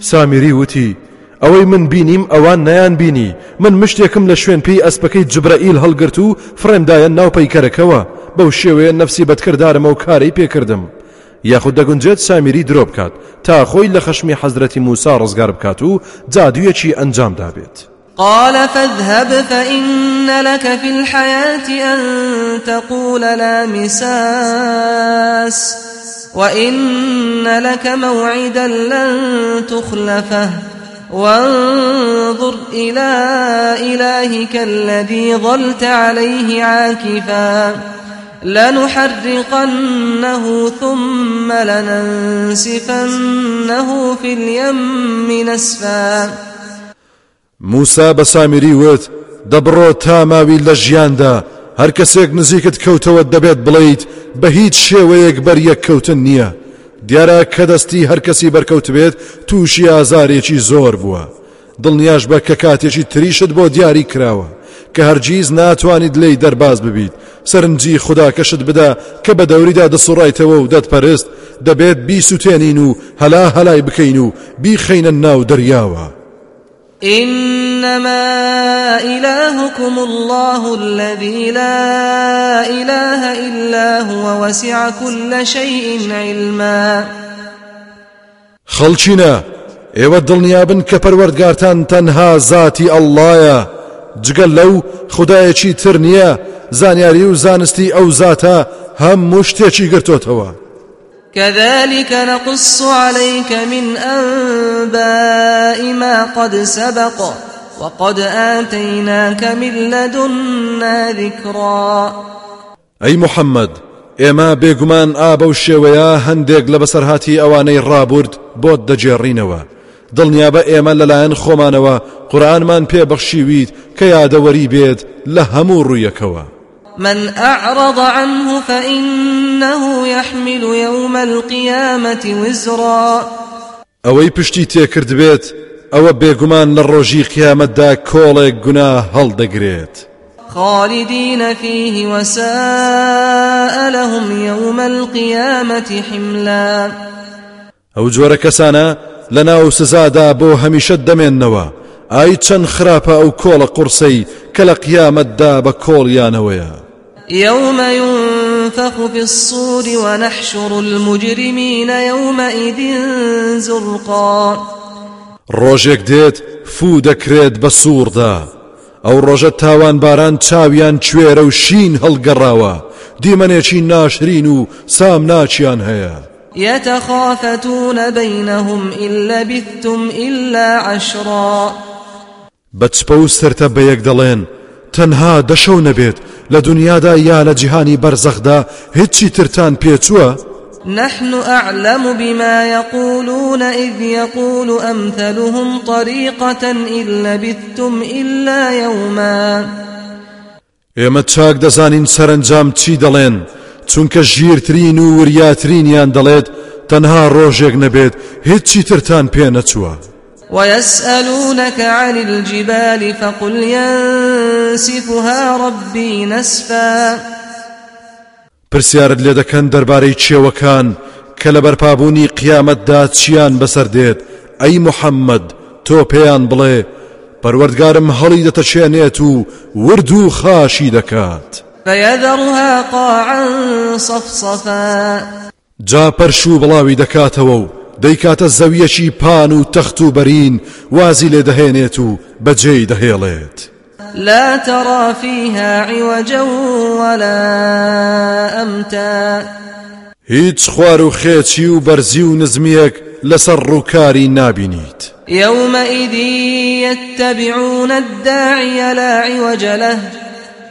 سامیری وتی ئەوەی من بینیم ئەوان نەیان بینی من مشتێکم لە شوێن پێی ئەسپەکەی جبرائیل هەڵگرت و فرێمدایە ناو پەیکەرەکەوە بەو شێوەیە نەفسی بەدکردارمە و کارەی پێکردم یاخود دەگونجێت سامیری درۆ بکات تا خۆی لە خەشمی حەزرەتی موسا ڕزگار بکات و جادوویەکی ئەنجام قال فاذهب فإن لك في الحياة أن تقول لا مساس وإن لك موعدا لن تخلفه وانظر إلى إلهك الذي ظلت عليه عاكفا. لنحرقنه ثم لننسفنه في اليم نسفا. موسا بە سامیری وت دەبڕۆ تا ماوی لە ژیاندا هەر کەسێک نزیکت کەوتەوە دەبێت بڵیت بە هیچ شێوەیەک بەر یەک کەوتن نییە. دیارە کە دەستی هەر کەسی بەرکەوت بێت تووشی ئازارێکی زۆر بووە. دڵنیاش بە کە کاتێکی تریشت بۆ دیاری کراوە. کە هەرگیز ناتوانیت لی دەرباز ببیت. سەرنجی خدا کەشت بدا کە بە دەوریدا دەسوڕایتەوە و دەتپەرست دەبێت بیسووتێنین و هەلا هەلای بکەین و بیخەینە ناو دەریاوە. إنما إلهكم الله الذي لا إله إلا هو وسع كل شيء علما. خەڵچینە ئێوە دڵنیابن کە پەروەردگارتان تەنها زاتی ئەڵلایە جگەل لەو خدایەکی تر نییە زانیاری و زانستی ئەو زاتە هەموو شتێکی گرتوتەوە. كذلك نقص عليك من أنباء ما قد سبق وقد آتيناك من لدنا ذكرا. أي محمد ئێمە بێگومان ئابە و شێوەیە هەندێک لە بەسەرهاتی ئەوانەی ڕابرد بۆت دەجێڕینەوە. دڵنیابە ئێمە لەلایەن خۆمانەوە. قورآنمان پێبەخشیویت کە یادەوەری بێت لە هەموو ڕوویەکەوە. من أعرض عنه فإنه يحمل يوم القيامة وزرا. ئەوەی پشتی تێکرد بێت ئەوە بێگومان لە ڕۆژی قیامەتدا کۆڵێک گونا هەڵدەگرێت. خالدين فيه وساء لهم يوم القيامة حملا. ئەو جۆرە کەسانە لە ناو سزادا بۆ هەمیشە دەمێننەوە. ئای چەند خراپە ئەو کۆڵە قورسەی کە لە قیامەتدا بە کۆڵیانەوەیە يوم ينفخ في الصور ونحشر المجرمين يومئذ زرقا. ڕۆژێک دێت فو دەکرێت بە سووردا. ئەو ڕۆژە تاوان باران چاویان کوێرە و شین هەڵگەڕاوە. دیمەنێکی ناشرین و سام ناچیان هەیە. يتخافتون بينهم إن لبثتم إلا عشرا. بەچپە و سرتە بە یەک دەڵێن تەنها دەشەو نەبێت لە دنیادا یا لە جیهانی بەرزەخدا هیچی ترتان پێچووە؟ نحن أعلم بما يقولون إذ يقول أمثلهم طريقة إن لبثتم إلا يوما. ئێمە چاک دەزانین سەرنجام چی دەڵێن؟ چونکە ژیرترین و وریاترینیان دەڵێت تەنها ڕۆژێک نەبێت هیچی ترتان پێ نەچووە. ويسألونك عن الجبال فقل ينسفها ربي نسفا. پرسیارت لێ دەکەن دەربارەی چێوەکان کە لە بەرپابوونی قیامەتدا چیان بەسەر دێت؟ ئەی محەممەد تۆ پێیان بڵێ پەروەردگارم هەڵی دەتەچێنێت و ورد و خاشی دەکات. فيذرها قاعا صفصفا. جا پەرش و بڵاوی دەکاتەوە و دەیکاتە زەویەکی پان و تەخت و بەرین وازی لێ دەهێنێت و بەجێی دەهێڵێت. لا ترى فيها عوجا ولا أمتا. هیچ خوار و خێچی و بەرزی و نزمیەک لەسەر ڕووکاری نابینیت. يومئذ يتبعون الداعي لا عوج له.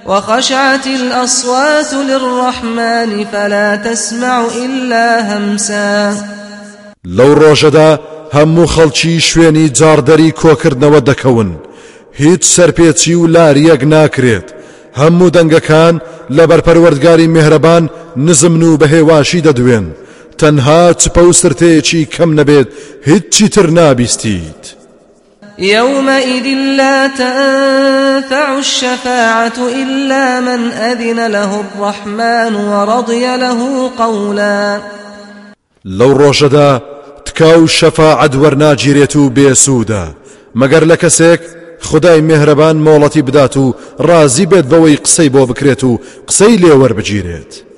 وخشعت الأصوات للرحمن فلا تسمع إلا همسا. لەو ڕۆژەدا هەموو خەڵکی شوێنی جاردەری کۆکردنەوە دەکەون. هیچ سەرپێچی و لاریەک ناکرێت. هەموو دەنگەکان لە بەرپەروەردگاری میهرەبان نزمن و بەهێواشی دەدوێن. تەنها چپە و سرتەیەکی کەم نەبێت هیچی تر نابیستیت. يومئذ لا تنفع الشفاعة إلا من أذن له الرحمن ورضي له قولا. لەو ڕۆژەدا تکاو شەفاعەت وەرناگیرێت و بێسوودە مەگەر لە کەسێک خدای مهرەبان مۆڵەتی بدات و ڕازی بێت بەوەی قسەی بۆ بکرێت و قسەی لێوەربگیرێت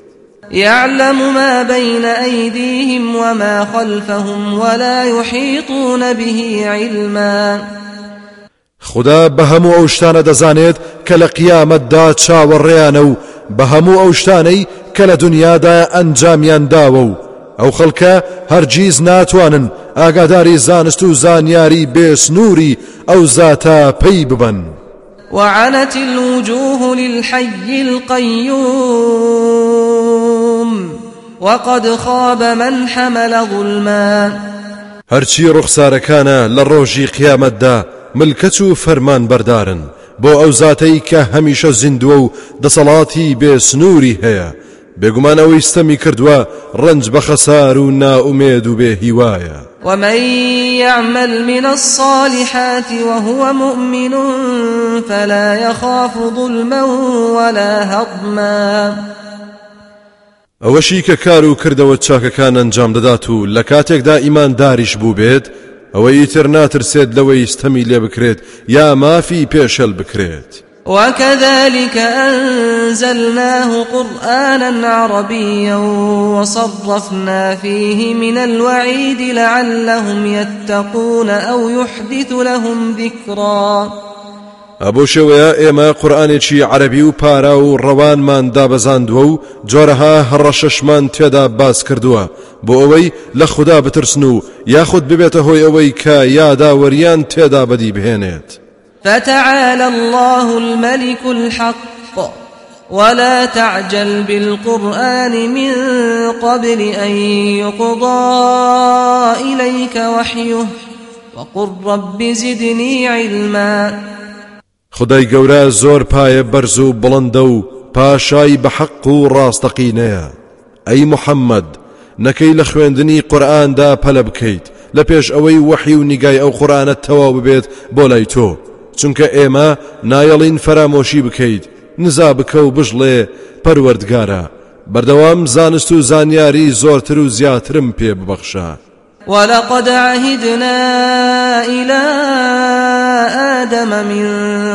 يعلم ما بين أيديهم وما خلفهم ولا يحيطون به علما. خدا بە هەموو ئەو شتانە دەزانێت کە لە قیامەتدا چاوەڕێیانە و بە هەموو ئەو شتانەی کە لە دنیادا ئەنجامیان داوە و ئەو خەڵکە هەرگیز ناتوانن ئاگاداری زانست و زانیاری بێسنووری ئەو زاتە پێی ببن. وعنت الوجوه للحي القيوم. وقد خاب من حمل ظلما. هەرچی ڕوخسارەکانە لە ڕۆژی قیامەتدا ملکەچ و فەرمان بەردارن بۆ ئەو زاتەی کە هەمیشە زیندووە و دەسەڵاتی بێسنووری هەیە. بێگومانەوەی ستەمی کردووە ڕنج بە خەسار و ناومێد و بێ هیوایە. ومن يعمل من الصالحات وهو مؤمن فلا يخاف ظلما ولا هضما. ئەوەشی کە کار و کردەوە چاکەکان ئەنجام دەدات و لە کاتێکدا ئیمان داریش بوو بێت ئەوە ئیتر ناترسێت لەوەی ستەمی لێ بکرێت یا مافی پێشەل بکرێت. وكذلك أنزلناه قرآنا عربيا وصرفنا فيه من الوعيد لعلهم يتقون أو يحدث لهم ذكرا ئەبۆ شێوەیە ئێمە قورآانێکی عەربی و پارا و ڕەوانمان دابەزاندووە و جۆرەها هەڕەشەشمان تێدا باس کردووە بۆ ئەوەی لە خوددا بترسن و یاخود ببێتە هۆی ئەوەی کە یاداوەریان تێدا بەدی بهێنێت فتعالى الله الملك الحق ولا تعجل بالقرآن من قبل أن يقضى إليك وحيه وقل رب زدني علما. خدای گەورە زۆر پایە بەرز و بڵندە و پاشای بە حەق و ڕاستەقینەیە. ئەی محەممەد نەکەی لە خوێندنی قورآاندا پەلە بکەیت. لە پێش ئەوەی وەحی و نیگای ئەو قورآانە تەواو ببێت بۆ لای تۆ. چونکە ئێمە نایەڵین فەرامۆشی بکەیت. نزا بکە و بڵێ پەروەردگارە. بەردەوام زانست و زانیاری زۆرتر و زیاترم پێ ببەخشە ولقد عهدنا إلى آدم من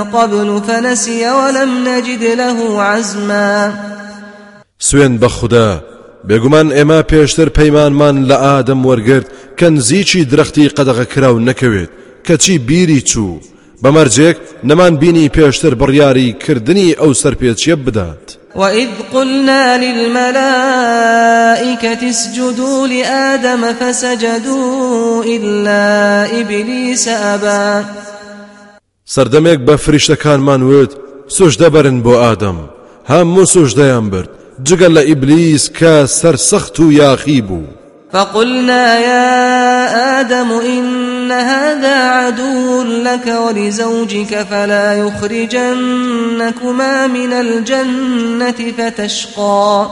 قبل فنسي ولم نجد له عزما. سوێند بە خودا بێگومان ئێمە پێشتر پەیمانمان لە ئادەم وەرگرت کە نزیکی درەختی قەدەغە کراو نەکەوێت کەچی بیری چوو. بەمەرجێک نەمان بینی پێشتر بڕیاری کردنی ئەو سەرپێچیە بدات. وإذ قلنا للملائكة اسجدوا لآدم فسجدوا إلا إبليس أبا سەردەمێک بە فریشتەکانمان وت سوشدە بەرن بۆ ئادەم. هەموو سوشدەیان برد. جگەل لە ئیبلیس کە سەرسەخت و یاخی بوو. فقلنا يا آدم إن هذا عدو لك ولزوجك فلا يخرجنكما من الجنة فتشقى.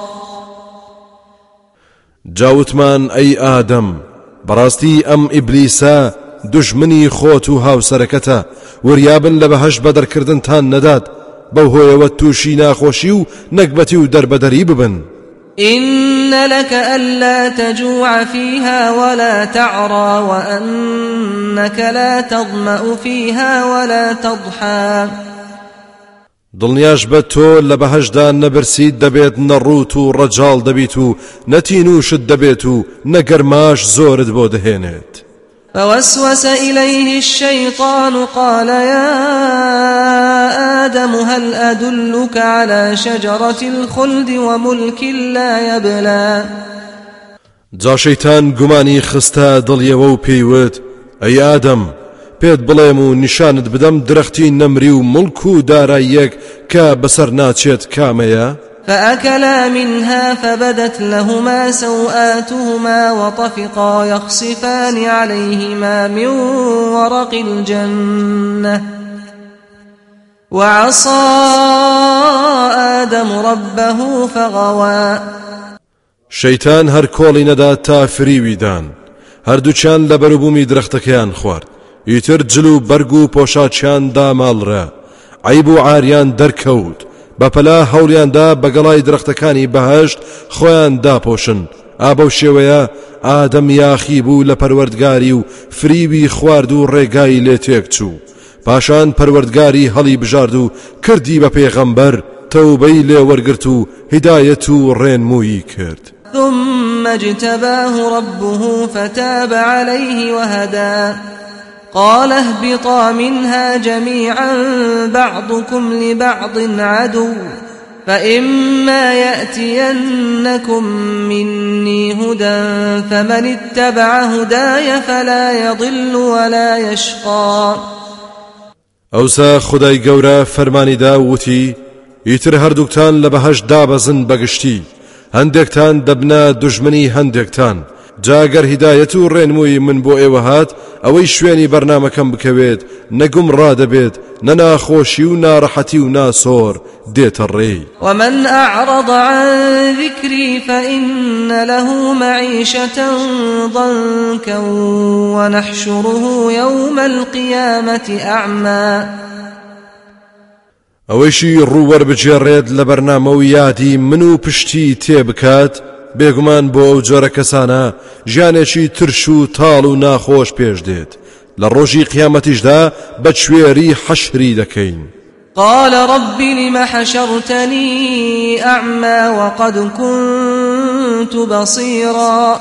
جاوتمان ئەی ئادەم بەڕاستی ئەم ئیبلیسا دژمنی خۆت و هاوسەرەکەتە. وریابن لە بەهەش بەدەرکردنتان نەدات بەو هۆیەوە تووشی ناخۆشی و نەکبەتی و دەربەدەری ببن. إن لك ألا تجوع فيها ولا تعرى وأنك لا تظمأ فيها ولا تضحى. دڵنیاش بە تۆ لە بەهشدا نەبرسیت دەبێت نەڕوت و ڕەجاڵ دەبیت و نەتینوشت دەبێت و نەگەرماش زۆرت بۆ دەهێنێت فوسوس إليه الشيطان قال يا آدم هل أدلك على شجرة الخلد وملك لا يبلى جا شەیتان گومانی خستە دڵیەوە و پێیوت ئەی ئادەم پێت بڵێم و نیشانت بدەم درەختی نەمری و مڵک و داراییەک کە بەسەر ناچێت کامەیە؟ فأكلا منها فبدت لهما سوآتهما وطفقا يخصفان عليهما من ورق الجنة. وعصى آدم ربه فغوى. شەیتان هەر کۆڵی نەدا تا فریویدان هەردووچیان لە بەروبوومی درەختەکەیان خوارد. ئیتر جل و بەرگ و پۆشاچیان داماڵڕە عیب و عاریان دەرکەوت. بەپەلا هەولیاندا بەگەڵای درەختەکانی بەهشت خۆیان داپۆشن. ئابە شێوەیە ئادەم یاخی بوو لە پەروەردگاری و فریوی خوارد و ڕێگای لێ تێک چوو. پاشان پەروەردگاری هەڵی بژارد و کردی بە پێغەمبەر تەوبەی لێ وەرگرت و هیدایەت و ڕێنمویی کرد. ثم اجتباه ربه فتاب عليه وهدى. قال اهبطا منها جميعا بعضكم لبعض عدو فإما يأتينكم مني هدى فمن اتبع هداي فلا يضل ولا يشقى. ئەوسا خدای گەورە فەرمانیدا وتی ئیتر هەردووکتان لە بەهەش دابەزن بەگشتی هەندێکتان دەبنە دژمنی هەندێکتان. جاگەر هیدایەت و ڕێنمووی من بۆ ئێوە هات ئەوەی شوێنی بەرنمەکەم بکەوێت نەگوم ڕادەبێت نەناخۆشی و ناڕەحەتی و ناسۆر دێتە ڕێی. ومن أعرض عن ذكري فإن له معيشة ضنكا ونحشره يوم القيامة أعمى. ئەوەیشی ڕووەەر بجێڕێت لە بەرنامە و یادی من و پشتی تێبکات بێگومان بۆ ئەو جۆرە کەسانە ژیانێکی ترش و تاڵ و ناخۆش پێش دێت. لە ڕۆژی قیامەتیشدا بە کوێری حەشری دەکەین. قال رب لم حشرتني أعمى وقد كنت بصيرا.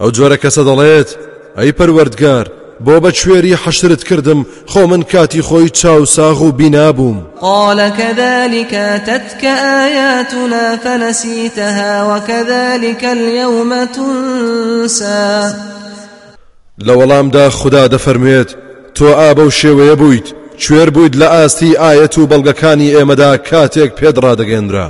جۆرە کەسە دەڵێت ئەی پەروەردگار بۆ بە کوێری حەشرت کردم خۆ من کاتی خۆی چاو ساغ و بینابووم قال كذلك أتتك آياتنا فنسيتها وكذلك اليوم تنسى. لە وەڵامدا خوددا دەفەرموێت تۆ ئابە و شێوەیە بوویت کوێر بوویت لە ئاستی ئاەت و بەڵگەکانی ئێمەدا کاتێک پێدڕادەگەێنرا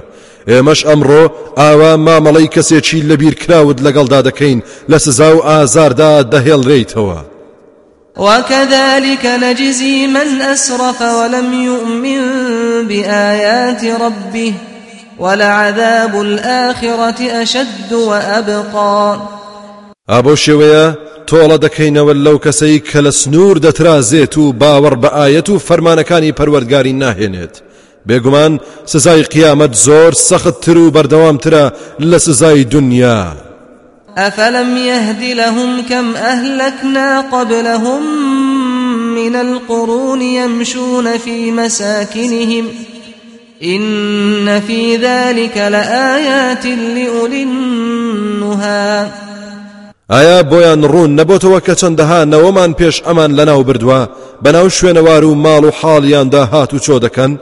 ئێمەش ئەمڕۆ ئاوا مامەڵی کەسێکی لەبیر کراود لەگەڵدا دەکەین لە سزا و ئازاردا دەهێڵڕێیتەوە وكذلك نجزي من أسرف ولم يؤمن بآيات ربه ولعذاب الآخرة أشد وأبقى. ئابۆ شێوەیە تۆڵە دەکەینەوە لەو کەسەی کە لە سنوور دەترازێت و باوەڕ بە ئاەت و فەرمانەکانی پەروەردگاری ناهێنێت بێگومان سزای قیامەت زۆر سەختتر و بەردەوامترە أفلم يهد لهم كم أهلكنا قبلهم من القرون يمشون في مساكنهم إن في ذلك لآيات لأولي النهى. ئایا بۆیان ڕوون نەبۆتەوە کە چەندەها نەوەمان پێش ئەمان لەناو بردووە؟ بەناو شوێنەوار و ماڵ و حاڵیاندا هات و چۆ دەکەن؟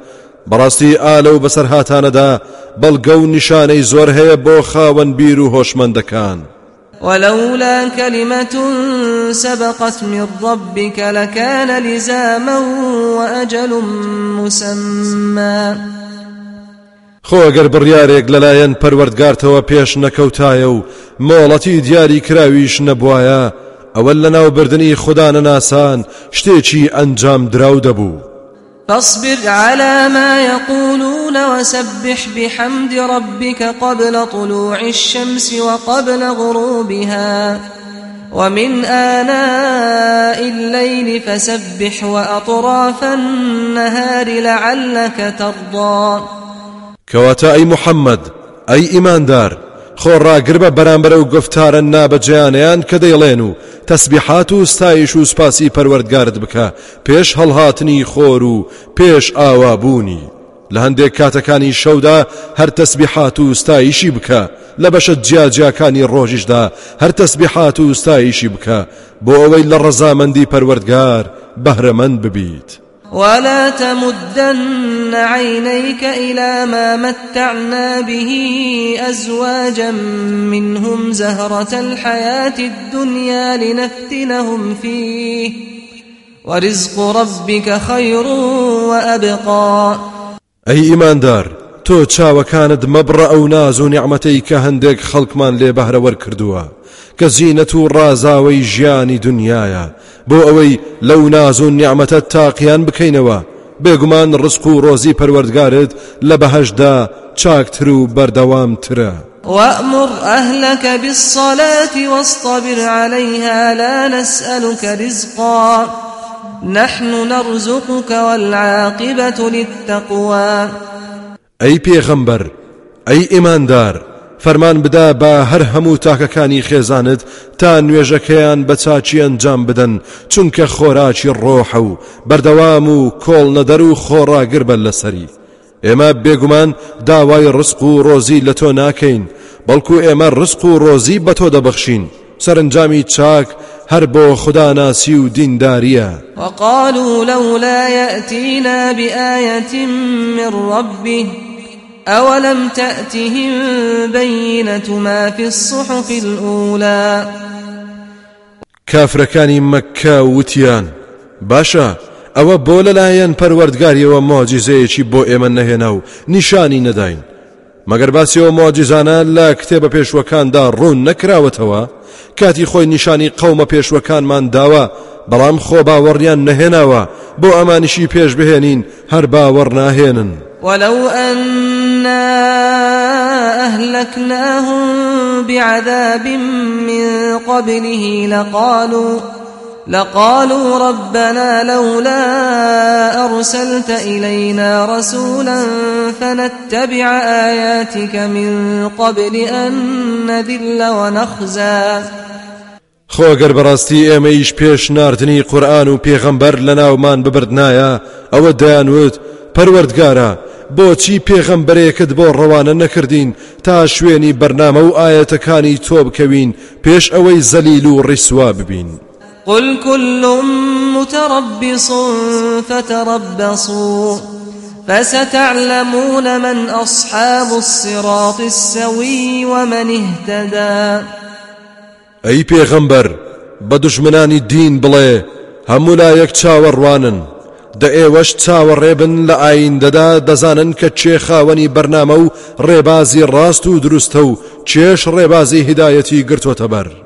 بەڕاستی ئالە و بەسەر هاتانەدا بەڵگە و نیشانەی زۆر هەیە بۆ خاوەن بیر و هۆشمەندەکان. ولولا كلمة سبقت من ربك لكان لزاما وأجل مسمى. خۆ ئەگەر بڕیارێک لەلایەن پەروەردگارتەوە پێش نەکەوتایە و مۆڵەتی دیاری کراویش نەبوایە ئەوە لە ناوبردننی خوددا نەناسان شتێکی ئەنجام دراو دەبوو. فاصبر على ما يقولون وسبح بحمد ربك قبل طلوع الشمس وقبل غروبها. ومن آناء الليل فسبح وأطراف النهار لعلك ترضى. کەواتە ئەی محەممەد ئەی ئیماندار خۆڕاگر بە بەرامبەرە و گفتارە نابەجیانیان کە دەیڵێن و تەسبیحات و ستایش و سپاسی پەروەردگارت بکە. پێش هەڵهاتنی خۆر و پێش ئاوابوونی. لە هەندێک کاتەکانی شەودا هەر تەسبیحات و ستایشی بکە. لە بەشە جیاجیاکانی ڕۆژیشدا هەر تەسبیحات و ستایشی بکە. بۆ ئەوەی لە ڕەزامەندی پەروەردگار بەهرەمەند ببیت. ولا تمدن عينيك إلى ما متعنا به أزواجا منهم زهرة الحياة الدنيا لنفتنهم فيه. ورزق ربك خير وأبقى. أي إيمان دار تۆ چاوەکانت مەبڕە ئەو ناز و نیعممەتەی کە هەندێک بەهرەوەەر کردووە. کە زیینەت و ڕازاوەی ژیانی دنیاە بۆ ئەوەی لەو ناز و نیعممەتە تاقییان بکەینەوە بێگومان ڕسق و ڕۆزی پەروەردگارت لە بەهشدا چاکتر و بەردەوامترە وأمر أهلك بالصلاة واصطبر عليها لا نسألك رزقا. نحن نرزقك والعاقبة للتقوى. ئەی پێغەمبەر ئەی ئیماندار فەرمان بدا بە هەر هەموو تاکەکانی خێزانت تا نوێژەکەیان بە چاچی ئەنجام بدەن چونکە خۆراکی ڕۆحە و بەردەوام و کۆڵ نەدەر و خۆڕاگر بە لەسەری. ئێمە بێگومان داوای ڕسق و ڕۆزی لە تۆ ناکەین بەڵکو ئێمە ڕسق و ڕۆزی بە تۆ دەبەخشین. سەرنجامی چاک هەر بۆ خدا ناسی و دینداریە. وقالوا لولا يأتينا بآية من ربه أولم تأتهم بينة ما في الصحف الأولى؟ کافرەکانی مەکە وتیان. باشە ئەوە بۆ لەلایەن پەروەردگاریەوە مۆجیزەیەکی بۆ ئێمە نەهێنا و نیشانی نەداین. مەگەر باسیەوە مۆجیزانە لە کتێبە پێشوەکاندا ڕوون نەکراوەتەوە کاتی خۆی نیشانی قەومە پێشوەکانمان داوە بەڵام خۆ باوەڕیان نەهێناوە بۆ ئەمانیشی پێش بهێنین هەر باوەڕ ناهێنن. ولو أهلكناهم بعذاب من قبله لقالوا لقالوا ربنا لولا أرسلت إلينا رسولا فنتبع آياتك من قبل أن نذل ونخزى. خۆگەر بەڕاستی ئێمەیش پێش نردنی قورآن و پێغەمبەر لە ناومان ببردنایە ئەوە دەیانوت پەروەردگارە بۆچی پێغەمبەرێکت بۆ ڕەوانە نەکردین؟ تا شوێنی بەرنامە و ئاەتەکانی تۆ بکەوین پێش ئەوەی زەلیل و ڕیسوا ببین. قل كل متربص فتربصوا فستعلمون من أصحاب الصراط السوي ومن اهتدى. أي پیغمبر بدشمناني الدين بڵێ هەموو لا یەک چاوەڕوانن. دە ئێوەش چاوەڕێبن لە ئایندەدا دەزانن کە چێ خاوەنی بەرنامە و ڕێبازی ڕاست و دروستە و چێش ڕێبازی هدایەتی گرتوۆتە بەر.